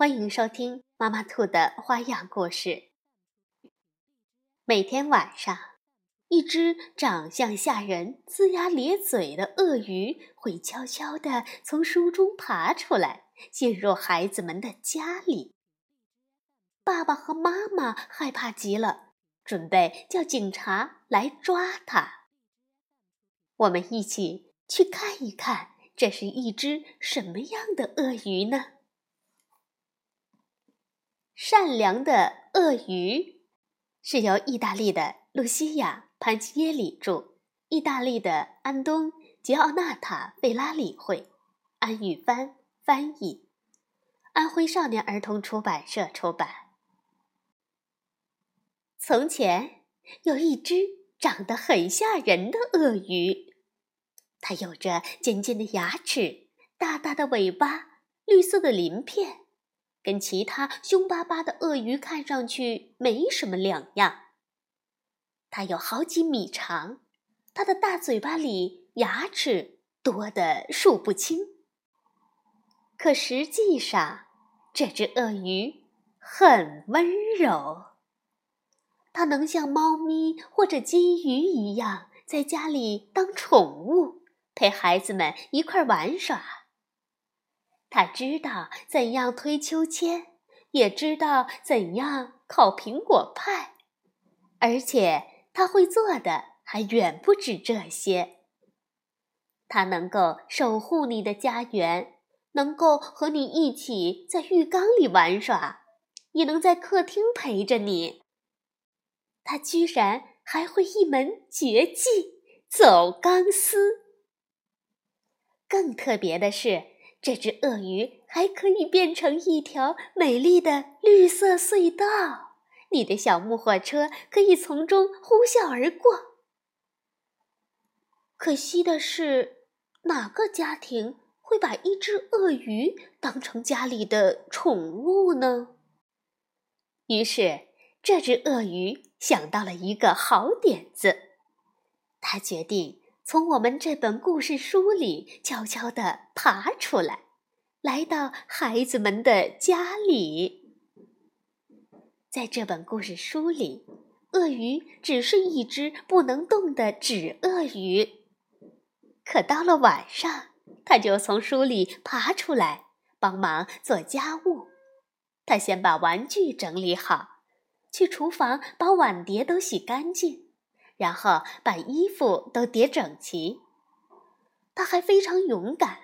欢迎收听妈妈兔的花样故事。每天晚上，一只长相吓人、龇牙咧嘴的鳄鱼会悄悄地从书中爬出来，进入孩子们的家里。爸爸和妈妈害怕极了，准备叫警察来抓它。我们一起去看一看，这是一只什么样的鳄鱼呢？善良的鳄鱼是由意大利的露西亚·潘基耶里著，意大利的安东·吉奥纳塔·贝拉里绘，安玉帆翻译，安徽少年儿童出版社出版。从前有一只长得很吓人的鳄鱼，它有着尖尖的牙齿、大大的尾巴、绿色的鳞片。跟其他凶巴巴的鳄鱼看上去没什么两样。它有好几米长，它的大嘴巴里牙齿多得数不清。可实际上，这只鳄鱼很温柔。它能像猫咪或者金鱼一样，在家里当宠物，陪孩子们一块玩耍。他知道怎样推秋千，也知道怎样烤苹果派，而且他会做的还远不止这些。他能够守护你的家园，能够和你一起在浴缸里玩耍，也能在客厅陪着你。他居然还会一门绝技——走钢丝。更特别的是。这只鳄鱼还可以变成一条美丽的绿色隧道，你的小木火车可以从中呼啸而过。可惜的是，哪个家庭会把一只鳄鱼当成家里的宠物呢？于是，这只鳄鱼想到了一个好点子，他决定。从我们这本故事书里悄悄地爬出来，来到孩子们的家里。在这本故事书里，鳄鱼只是一只不能动的纸鳄鱼。可到了晚上，它就从书里爬出来，帮忙做家务。他先把玩具整理好，去厨房把碗碟都洗干净。然后把衣服都叠整齐。他还非常勇敢，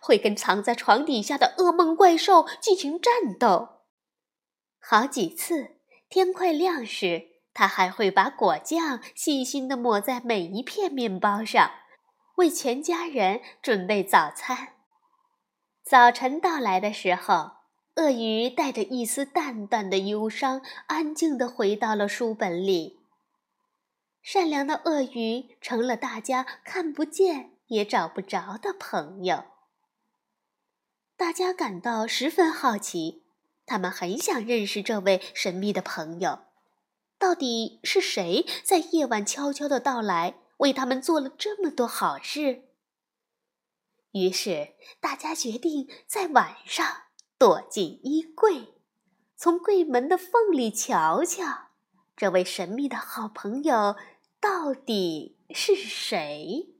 会跟藏在床底下的噩梦怪兽进行战斗。好几次，天快亮时，他还会把果酱细心地抹在每一片面包上，为全家人准备早餐。早晨到来的时候，鳄鱼带着一丝淡淡的忧伤，安静地回到了书本里。善良的鳄鱼成了大家看不见也找不着的朋友。大家感到十分好奇，他们很想认识这位神秘的朋友。到底是谁在夜晚悄悄的到来，为他们做了这么多好事？于是大家决定在晚上躲进衣柜，从柜门的缝里瞧瞧。这位神秘的好朋友到底是谁？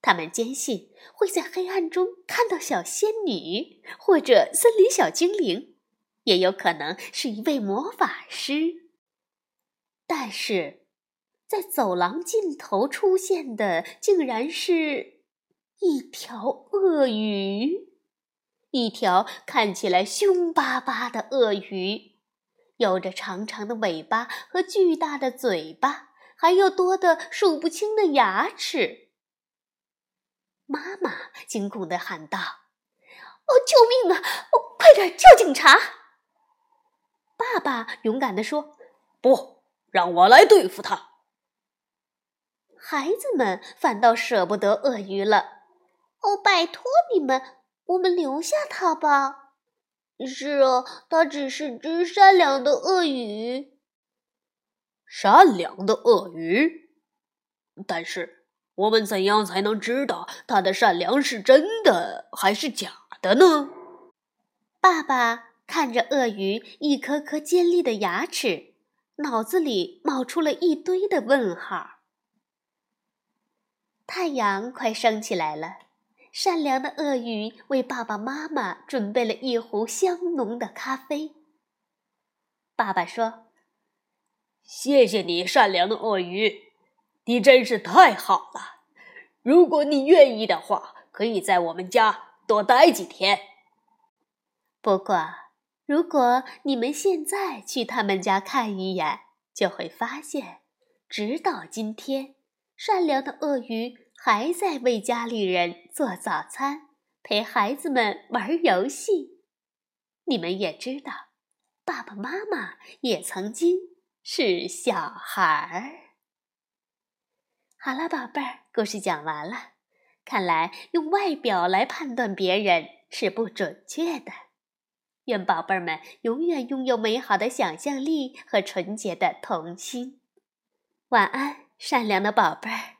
他们坚信会在黑暗中看到小仙女，或者森林小精灵，也有可能是一位魔法师。但是，在走廊尽头出现的，竟然是一条鳄鱼，一条看起来凶巴巴的鳄鱼。有着长长的尾巴和巨大的嘴巴，还有多的数不清的牙齿。妈妈惊恐地喊道：“哦，救命啊！哦，快点叫警察！”爸爸勇敢地说：“不，让我来对付他。”孩子们反倒舍不得鳄鱼了。哦，拜托你们，我们留下它吧。是啊，它只是只善良的鳄鱼。善良的鳄鱼，但是我们怎样才能知道它的善良是真的还是假的呢？爸爸看着鳄鱼一颗颗尖利的牙齿，脑子里冒出了一堆的问号。太阳快升起来了，善良的鳄鱼为爸爸妈妈准备了一壶香浓的咖啡。爸爸说。谢谢你，善良的鳄鱼，你真是太好了。如果你愿意的话，可以在我们家多待几天。不过，如果你们现在去他们家看一眼，就会发现，直到今天，善良的鳄鱼还在为家里人做早餐，陪孩子们玩游戏。你们也知道，爸爸妈妈也曾经。是小孩儿。好了，宝贝儿，故事讲完了。看来用外表来判断别人是不准确的。愿宝贝儿们永远拥有美好的想象力和纯洁的童心。晚安，善良的宝贝儿。